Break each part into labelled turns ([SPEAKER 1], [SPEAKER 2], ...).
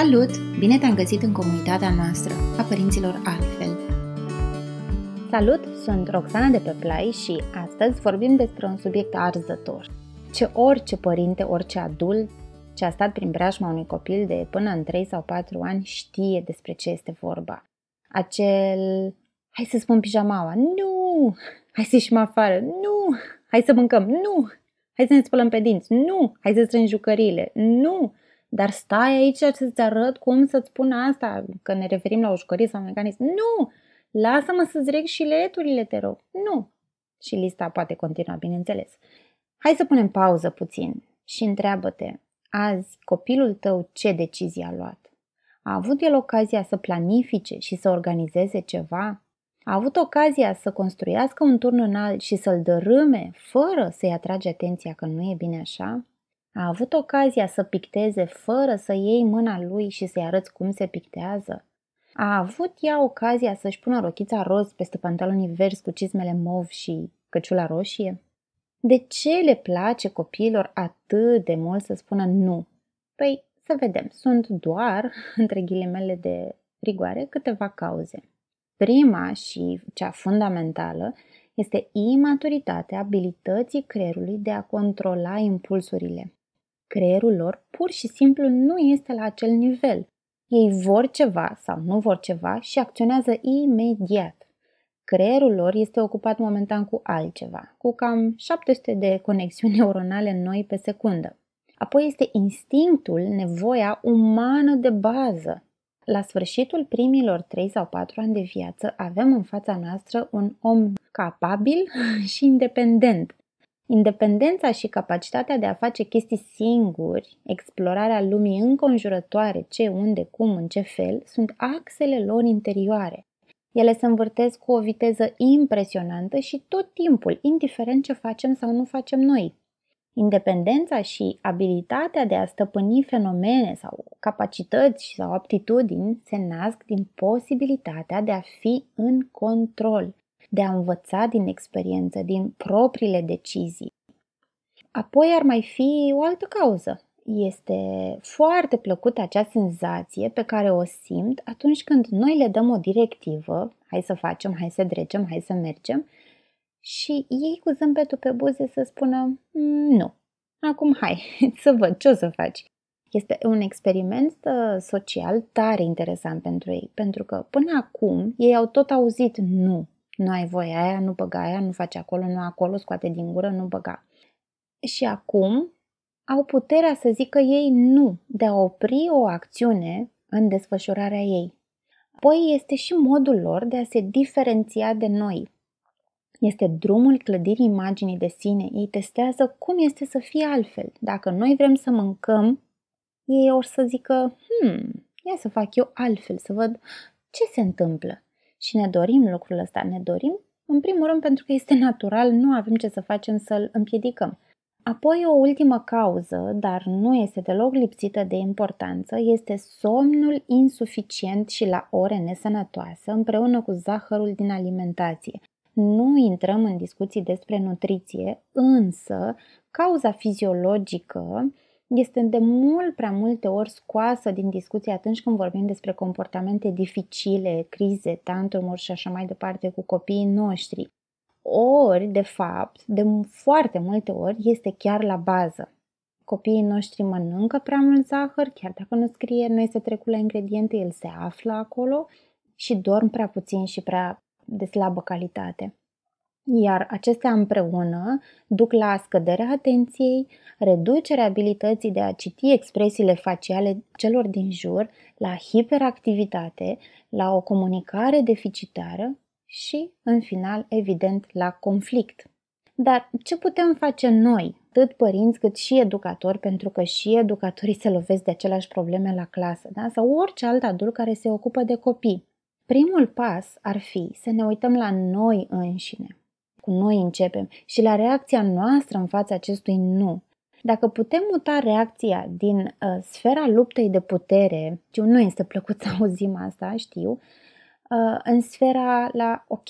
[SPEAKER 1] Salut! Bine te-am găsit în comunitatea noastră a părinților altfel.
[SPEAKER 2] Salut! Sunt Roxana de pe Play și astăzi vorbim despre un subiect arzător. Ce orice părinte, orice adult ce a stat prin preajma unui copil de până în 3 sau 4 ani știe despre ce este vorba. Acel, hai să spun pijamaua, nu! Hai să ieșim afară, nu! Hai să mâncăm, nu! Hai să ne spălăm pe dinți, nu! Hai să strângi jucăriile, nu! Dar stai aici să-ți arăt cum să-ți spun asta, că ne referim la o jucărie sau un mecanism. Nu! Lasă-mă să-ți reg și leturile, te rog. Nu! Și lista poate continua, bineînțeles. Hai să punem pauză puțin și întreabă-te, azi copilul tău ce decizie a luat? A avut el ocazia să planifice și să organizeze ceva? A avut ocazia să construiască un turn înalt și să-l dărâme fără să-i atrage atenția că nu e bine așa? A avut ocazia să picteze fără să iei mâna lui și să-i arăți cum se pictează? A avut ea ocazia să-și pună rochița roz peste pantalonii verzi cu cizmele mov și căciula roșie? De ce le place copiilor atât de mult să spună nu? Păi, să vedem, sunt doar, între ghilimele de rigoare, câteva cauze. Prima și cea fundamentală este imaturitatea abilității creierului de a controla impulsurile. Creierul lor pur și simplu nu este la acel nivel. Ei vor ceva sau nu vor ceva și acționează imediat. Creierul lor este ocupat momentan cu altceva, cu cam 700 de conexiuni neuronale noi pe secundă. Apoi este instinctul, nevoia umană de bază. La sfârșitul primilor 3 sau 4 ani de viață avem în fața noastră un om capabil și independent, Independența și capacitatea de a face chestii singuri, explorarea lumii înconjurătoare, ce, unde, cum, în ce fel, sunt axele lor interioare. Ele se învârtesc cu o viteză impresionantă și tot timpul, indiferent ce facem sau nu facem noi. Independența și abilitatea de a stăpâni fenomene sau capacități sau aptitudini se nasc din posibilitatea de a fi în control, de a învăța din experiență, din propriile decizii. Apoi ar mai fi o altă cauză. Este foarte plăcută acea senzație pe care o simt atunci când noi le dăm o directivă, hai să facem, hai să dregem, hai să mergem, și ei cu zâmbetul pe buze să spună mm, nu, acum hai să văd ce o să faci. Este un experiment uh, social tare interesant pentru ei, pentru că până acum ei au tot auzit nu, nu ai voie aia, nu băga aia, nu face acolo, nu acolo, scoate din gură, nu băga. Și acum au puterea să zică ei nu, de a opri o acțiune în desfășurarea ei. Apoi este și modul lor de a se diferenția de noi. Este drumul clădirii imaginii de sine. Ei testează cum este să fie altfel. Dacă noi vrem să mâncăm, ei or să zică, hmm, ia să fac eu altfel, să văd ce se întâmplă. Și ne dorim lucrul ăsta, ne dorim în primul rând pentru că este natural, nu avem ce să facem să-l împiedicăm. Apoi o ultimă cauză, dar nu este deloc lipsită de importanță, este somnul insuficient și la ore nesănătoase împreună cu zahărul din alimentație. Nu intrăm în discuții despre nutriție, însă cauza fiziologică este de mult prea multe ori scoasă din discuție atunci când vorbim despre comportamente dificile, crize, tantumuri și așa mai departe cu copiii noștri. Ori, de fapt, de foarte multe ori este chiar la bază. Copiii noștri mănâncă prea mult zahăr, chiar dacă nu scrie, nu este trecut la ingrediente, el se află acolo și dorm prea puțin și prea de slabă calitate iar acestea împreună duc la scăderea atenției, reducerea abilității de a citi expresiile faciale celor din jur, la hiperactivitate, la o comunicare deficitară și, în final, evident, la conflict. Dar ce putem face noi, atât părinți cât și educatori, pentru că și educatorii se lovesc de aceleași probleme la clasă, da? sau orice alt adult care se ocupă de copii? Primul pas ar fi să ne uităm la noi înșine, cu noi începem și la reacția noastră în fața acestui nu. Dacă putem muta reacția din uh, sfera luptei de putere, știu, nu este plăcut să auzim asta, știu, uh, în sfera la ok,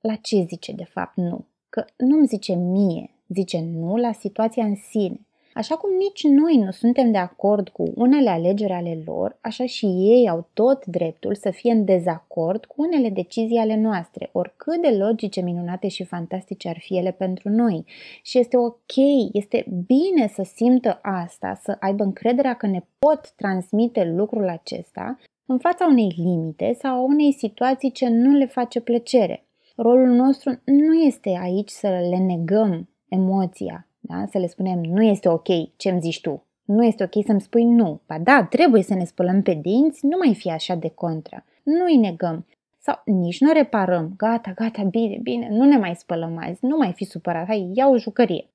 [SPEAKER 2] la ce zice de fapt nu? Că nu-mi zice mie, zice nu la situația în sine. Așa cum nici noi nu suntem de acord cu unele alegeri ale lor, așa și ei au tot dreptul să fie în dezacord cu unele decizii ale noastre, oricât de logice, minunate și fantastice ar fi ele pentru noi. Și este ok, este bine să simtă asta, să aibă încrederea că ne pot transmite lucrul acesta în fața unei limite sau a unei situații ce nu le face plăcere. Rolul nostru nu este aici să le negăm emoția, da? să le spunem nu este ok ce îmi zici tu, nu este ok să-mi spui nu. Ba da, trebuie să ne spălăm pe dinți, nu mai fi așa de contra. Nu îi negăm. Sau nici nu reparăm. Gata, gata, bine, bine, nu ne mai spălăm azi, nu mai fi supărat, hai, ia o jucărie.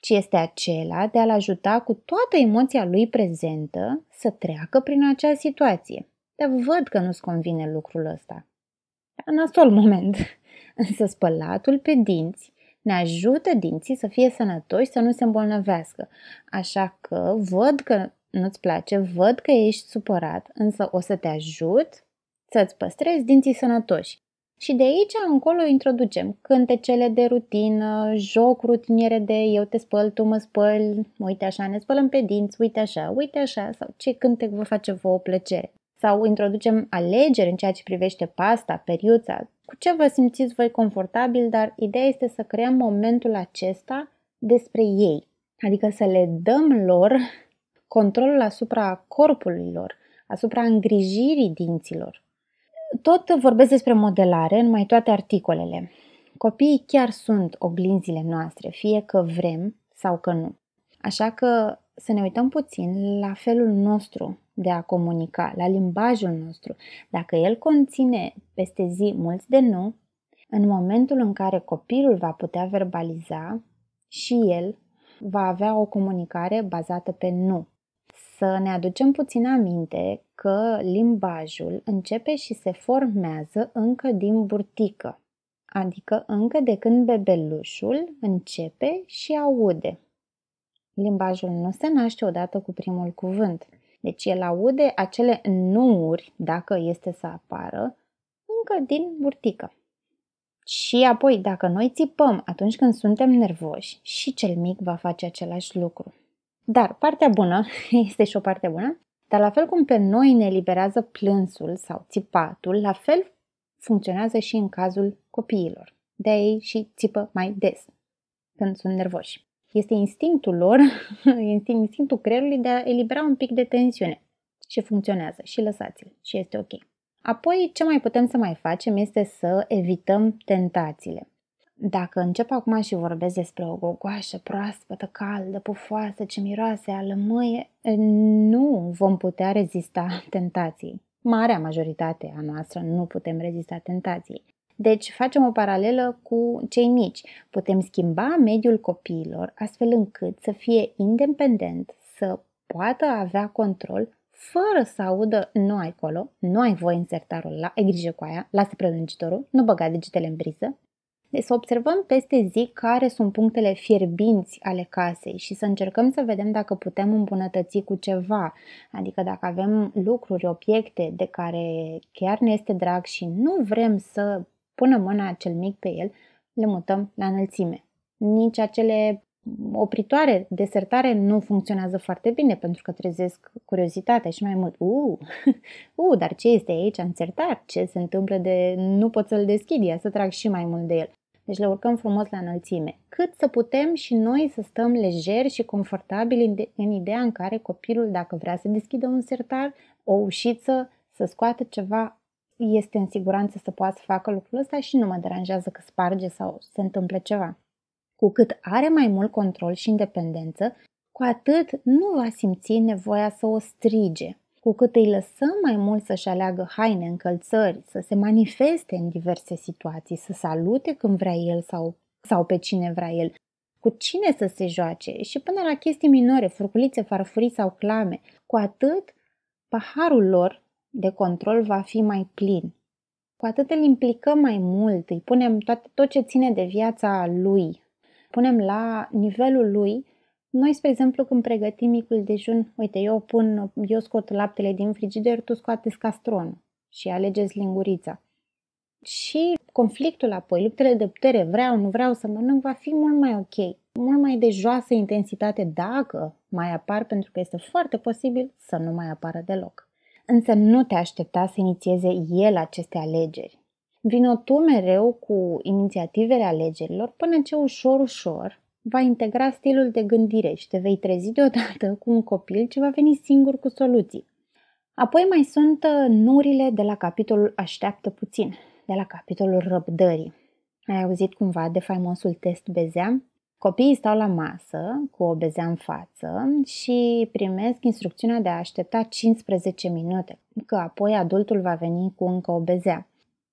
[SPEAKER 2] Ci este acela de a-l ajuta cu toată emoția lui prezentă să treacă prin acea situație. Dar văd că nu-ți convine lucrul ăsta. Nasol moment. Însă spălatul pe dinți ne ajută dinții să fie sănătoși, să nu se îmbolnăvească. Așa că văd că nu-ți place, văd că ești supărat, însă o să te ajut să-ți păstrezi dinții sănătoși. Și de aici încolo introducem cântecele de rutină, joc rutiniere de eu te spăl, tu mă spăl, uite așa, ne spălăm pe dinți, uite așa, uite așa, sau ce cântec vă face vouă plăcere. Sau introducem alegeri în ceea ce privește pasta, periuța, cu ce vă simțiți voi confortabil, dar ideea este să creăm momentul acesta despre ei. Adică să le dăm lor controlul asupra corpului lor, asupra îngrijirii dinților. Tot vorbesc despre modelare în mai toate articolele. Copiii chiar sunt oglinzile noastre, fie că vrem sau că nu. Așa că să ne uităm puțin la felul nostru de a comunica, la limbajul nostru. Dacă el conține peste zi mulți de nu, în momentul în care copilul va putea verbaliza, și el va avea o comunicare bazată pe nu. Să ne aducem puțin aminte că limbajul începe și se formează încă din burtică, adică încă de când bebelușul începe și aude. Limbajul nu se naște odată cu primul cuvânt. Deci el aude acele nuuri, dacă este să apară, încă din burtică. Și apoi, dacă noi țipăm atunci când suntem nervoși, și cel mic va face același lucru. Dar partea bună, este și o parte bună, dar la fel cum pe noi ne eliberează plânsul sau țipatul, la fel funcționează și în cazul copiilor. De ei și țipă mai des când sunt nervoși. Este instinctul lor, este instinctul creierului de a elibera un pic de tensiune. Și funcționează și lăsați-l și este ok. Apoi, ce mai putem să mai facem este să evităm tentațiile. Dacă încep acum și vorbesc despre o gogoașă proaspătă, caldă, pufoasă, ce miroase a lămâie, nu vom putea rezista tentației. Marea majoritate a noastră nu putem rezista tentației. Deci facem o paralelă cu cei mici. Putem schimba mediul copiilor astfel încât să fie independent, să poată avea control fără să audă nu ai colo, nu ai voie în sertarul ăla, ai grijă cu aia, lasă prelungitorul, nu băga degetele în briză. Deci să observăm peste zi care sunt punctele fierbinți ale casei și să încercăm să vedem dacă putem îmbunătăți cu ceva. Adică dacă avem lucruri, obiecte de care chiar ne este drag și nu vrem să pună mâna cel mic pe el, le mutăm la înălțime. Nici acele opritoare de sertare nu funcționează foarte bine pentru că trezesc curiozitatea și mai mult, uh, uh, dar ce este aici în sertar? Ce se întâmplă de nu pot să-l deschid, ia să trag și mai mult de el. Deci le urcăm frumos la înălțime. Cât să putem și noi să stăm lejeri și confortabili în ideea în care copilul, dacă vrea să deschidă un sertar, o ușiță, să scoată ceva este în siguranță să poată să facă lucrul ăsta și nu mă deranjează că sparge sau se întâmplă ceva. Cu cât are mai mult control și independență, cu atât nu va simți nevoia să o strige. Cu cât îi lăsăm mai mult să-și aleagă haine, încălțări, să se manifeste în diverse situații, să salute când vrea el sau, sau pe cine vrea el, cu cine să se joace și până la chestii minore, furculițe, farfurii sau clame, cu atât paharul lor de control va fi mai plin. Cu atât îl implicăm mai mult, îi punem tot, tot ce ține de viața lui, punem la nivelul lui. Noi, spre exemplu, când pregătim micul dejun, uite, eu pun, eu scot laptele din frigider, tu scoateți castronul și alegeți lingurița. Și conflictul apoi, luptele de putere, vreau, nu vreau să mănânc, va fi mult mai ok. mult mai de joasă intensitate dacă mai apar, pentru că este foarte posibil să nu mai apară deloc. Însă nu te aștepta să inițieze el aceste alegeri. Vino tu mereu cu inițiativele alegerilor până ce ușor, ușor va integra stilul de gândire și te vei trezi deodată cu un copil ce va veni singur cu soluții. Apoi mai sunt uh, nurile de la capitolul Așteaptă puțin, de la capitolul Răbdării. Ai auzit cumva de faimosul test Bezea? Copiii stau la masă cu o bezea în față și primesc instrucțiunea de a aștepta 15 minute, că apoi adultul va veni cu încă o bezea.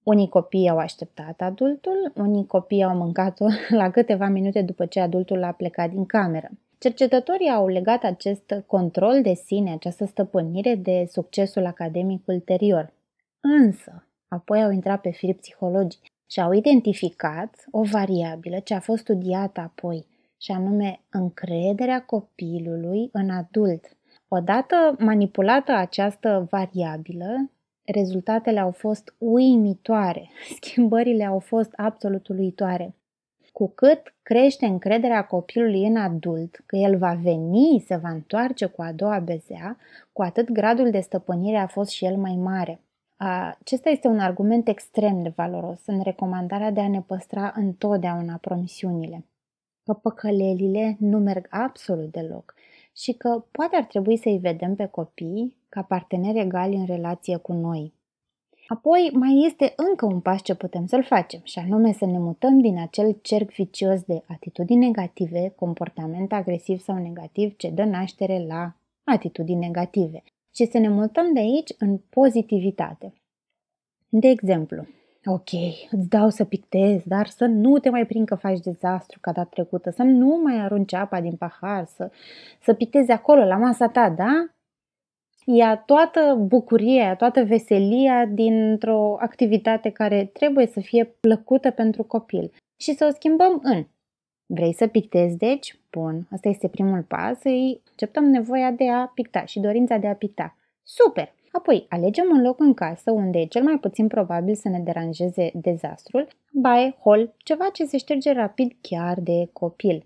[SPEAKER 2] Unii copii au așteptat adultul, unii copii au mâncat-o la câteva minute după ce adultul a plecat din cameră. Cercetătorii au legat acest control de sine, această stăpânire de succesul academic ulterior. Însă, apoi au intrat pe fir psihologici și au identificat o variabilă ce a fost studiată apoi, și anume încrederea copilului în adult. Odată manipulată această variabilă, rezultatele au fost uimitoare, schimbările au fost absolut uluitoare. Cu cât crește încrederea copilului în adult, că el va veni, se va întoarce cu a doua bezea, cu atât gradul de stăpânire a fost și el mai mare. Acesta este un argument extrem de valoros în recomandarea de a ne păstra întotdeauna promisiunile. Că păcălelile nu merg absolut deloc și că poate ar trebui să-i vedem pe copii ca parteneri egali în relație cu noi. Apoi mai este încă un pas ce putem să-l facem, și anume să ne mutăm din acel cerc vicios de atitudini negative, comportament agresiv sau negativ ce dă naștere la atitudini negative și să ne mutăm de aici în pozitivitate. De exemplu, ok, îți dau să pictezi, dar să nu te mai prind că faci dezastru ca data trecută, să nu mai arunci apa din pahar, să, să pictezi acolo, la masa ta, da? Ia toată bucuria, toată veselia dintr-o activitate care trebuie să fie plăcută pentru copil și să o schimbăm în Vrei să pictezi, deci? Bun, asta este primul pas, îi acceptăm nevoia de a picta și dorința de a picta. Super! Apoi, alegem un loc în casă unde e cel mai puțin probabil să ne deranjeze dezastrul, baie, hol, ceva ce se șterge rapid chiar de copil.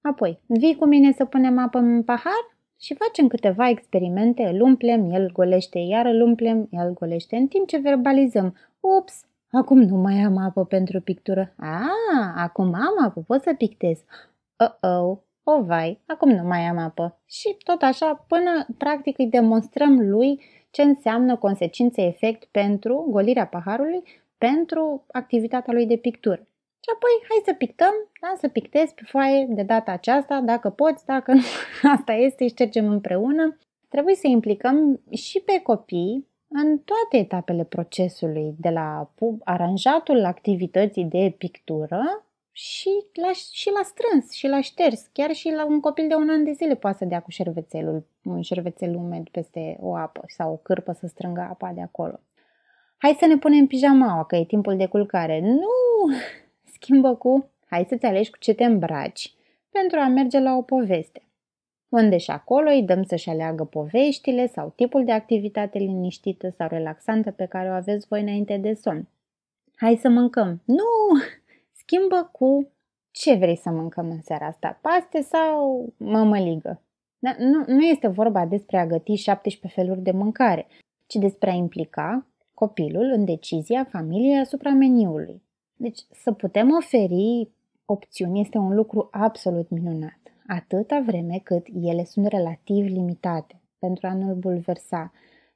[SPEAKER 2] Apoi, vii cu mine să punem apă în pahar și facem câteva experimente, îl umplem, el golește, iar îl umplem, el golește, în timp ce verbalizăm. Ups, Acum nu mai am apă pentru pictură. A, acum am apă, pot să pictez. Oh-oh, o vai, acum nu mai am apă. Și tot așa până practic îi demonstrăm lui ce înseamnă consecințe-efect pentru golirea paharului, pentru activitatea lui de pictură. Și apoi hai să pictăm, da? să pictezi pe foaie de data aceasta, dacă poți, dacă nu, asta este, ștergem împreună. Trebuie să implicăm și pe copii în toate etapele procesului, de la aranjatul activității de pictură și la, și la strâns și la șters. Chiar și la un copil de un an de zile poate să dea cu șervețelul, un șervețel umed peste o apă sau o cârpă să strângă apa de acolo. Hai să ne punem pijamaua, că e timpul de culcare. Nu! Schimbă cu hai să-ți alegi cu ce te îmbraci pentru a merge la o poveste unde și acolo îi dăm să-și aleagă poveștile sau tipul de activitate liniștită sau relaxantă pe care o aveți voi înainte de somn. Hai să mâncăm. Nu! Schimbă cu ce vrei să mâncăm în seara asta, paste sau mămăligă. Dar nu, nu este vorba despre a găti 17 feluri de mâncare, ci despre a implica copilul în decizia familiei asupra meniului. Deci să putem oferi opțiuni este un lucru absolut minunat atâta vreme cât ele sunt relativ limitate pentru a nu-l bulversa.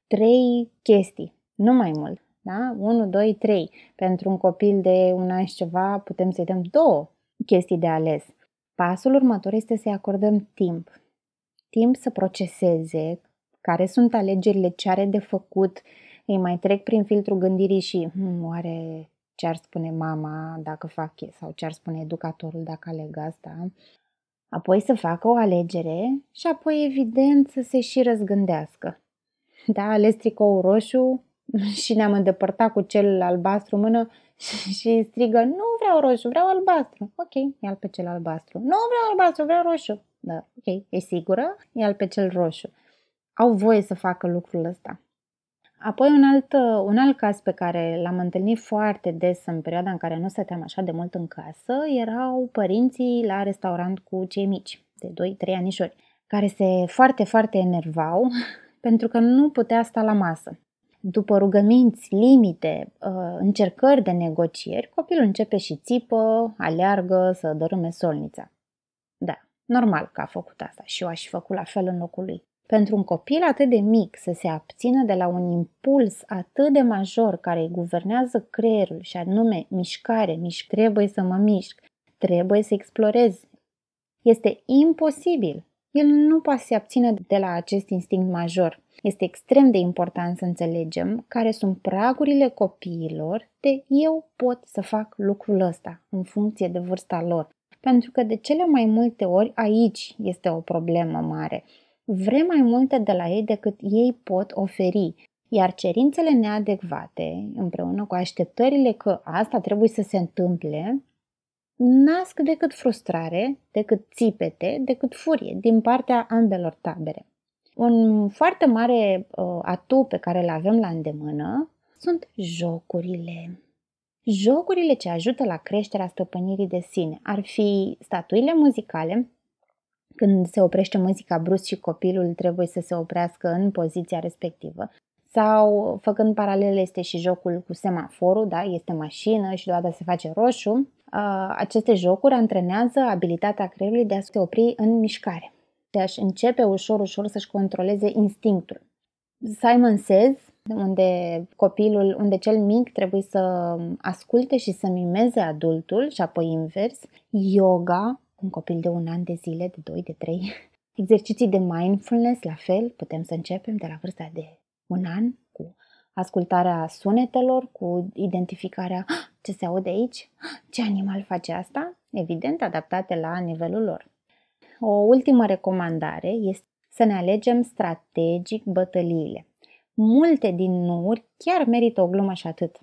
[SPEAKER 2] Trei chestii, nu mai mult. Da? 1, 2, 3. Pentru un copil de un an și ceva putem să-i dăm două chestii de ales. Pasul următor este să-i acordăm timp. Timp să proceseze care sunt alegerile, ce are de făcut, îi mai trec prin filtrul gândirii și hmm, oare ce ar spune mama dacă fac sau ce ar spune educatorul dacă aleg asta apoi să facă o alegere și apoi, evident, să se și răzgândească. Da, ales tricou roșu și ne-am îndepărtat cu cel albastru în mână și strigă, nu vreau roșu, vreau albastru. Ok, ia pe cel albastru. Nu vreau albastru, vreau roșu. Da, ok, e sigură? ia pe cel roșu. Au voie să facă lucrul ăsta. Apoi un alt, un alt caz pe care l-am întâlnit foarte des în perioada în care nu stăteam așa de mult în casă erau părinții la restaurant cu cei mici, de 2-3 anișori, care se foarte, foarte enervau pentru că nu putea sta la masă. După rugăminți, limite, uh, încercări de negocieri, copilul începe și țipă, aleargă să dărâme solnița. Da, normal că a făcut asta și eu aș fi făcut la fel în locul lui. Pentru un copil atât de mic să se abțină de la un impuls atât de major care îi guvernează creierul și anume mișcare, mișc, trebuie să mă mișc, trebuie să explorez, este imposibil. El nu poate să se abține de la acest instinct major. Este extrem de important să înțelegem care sunt pragurile copiilor de eu pot să fac lucrul ăsta în funcție de vârsta lor. Pentru că de cele mai multe ori aici este o problemă mare. Vrem mai multe de la ei decât ei pot oferi, iar cerințele neadecvate, împreună cu așteptările că asta trebuie să se întâmple, nasc decât frustrare, decât țipete, decât furie din partea ambelor tabere. Un foarte mare uh, atu pe care îl avem la îndemână sunt jocurile. Jocurile ce ajută la creșterea stăpânirii de sine ar fi statuile muzicale, când se oprește muzica brusc și copilul trebuie să se oprească în poziția respectivă, sau, făcând paralele, este și jocul cu semaforul, da? este mașină și deodată se face roșu. Aceste jocuri antrenează abilitatea creierului de a se opri în mișcare de a-și începe ușor, ușor să-și controleze instinctul. Simon Says, unde copilul, unde cel mic trebuie să asculte și să mimeze adultul și apoi invers, yoga, un copil de un an de zile, de 2, de 3, exerciții de mindfulness, la fel, putem să începem de la vârsta de un an cu ascultarea sunetelor, cu identificarea ah, ce se aude aici, ah, ce animal face asta, evident adaptate la nivelul lor. O ultimă recomandare este să ne alegem strategic bătăliile. Multe din nuuri chiar merită o glumă și atât.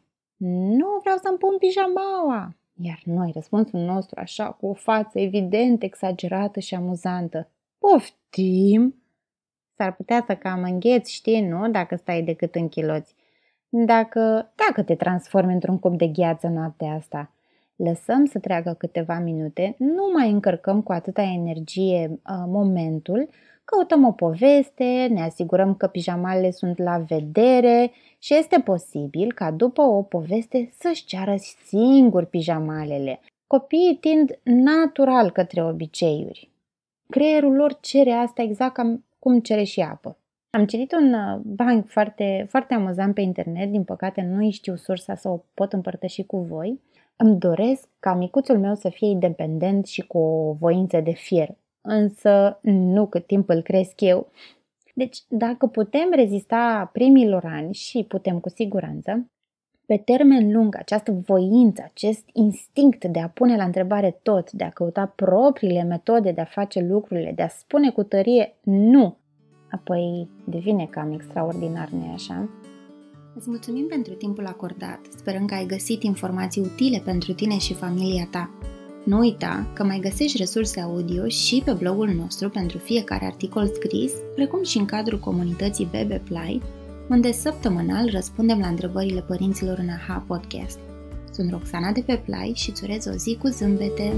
[SPEAKER 2] Nu vreau să-mi pun pijamaua! Iar noi, răspunsul nostru, așa, cu o față evident exagerată și amuzantă. Poftim! S-ar putea să cam îngheți, știi, nu? Dacă stai decât în chiloți. Dacă, dacă te transformi într-un cup de gheață noaptea asta – lăsăm să treacă câteva minute, nu mai încărcăm cu atâta energie uh, momentul, căutăm o poveste, ne asigurăm că pijamalele sunt la vedere și este posibil ca după o poveste să-și ceară singur pijamalele. Copiii tind natural către obiceiuri. Creierul lor cere asta exact cam cum cere și apă. Am citit un uh, banc foarte, foarte amuzant pe internet, din păcate nu știu sursa să o pot împărtăși cu voi, îmi doresc ca micuțul meu să fie independent și cu o voință de fier, însă nu cât timp îl cresc eu. Deci, dacă putem rezista primilor ani și putem cu siguranță, pe termen lung, această voință, acest instinct de a pune la întrebare tot, de a căuta propriile metode de a face lucrurile, de a spune cu tărie nu, apoi devine cam extraordinar, nu așa?
[SPEAKER 1] Îți mulțumim pentru timpul acordat, sperăm că ai găsit informații utile pentru tine și familia ta. Nu uita că mai găsești resurse audio și pe blogul nostru pentru fiecare articol scris, precum și în cadrul comunității Bebe Play, unde săptămânal răspundem la întrebările părinților în AHA Podcast. Sunt Roxana de pe Play și îți urez o zi cu zâmbete!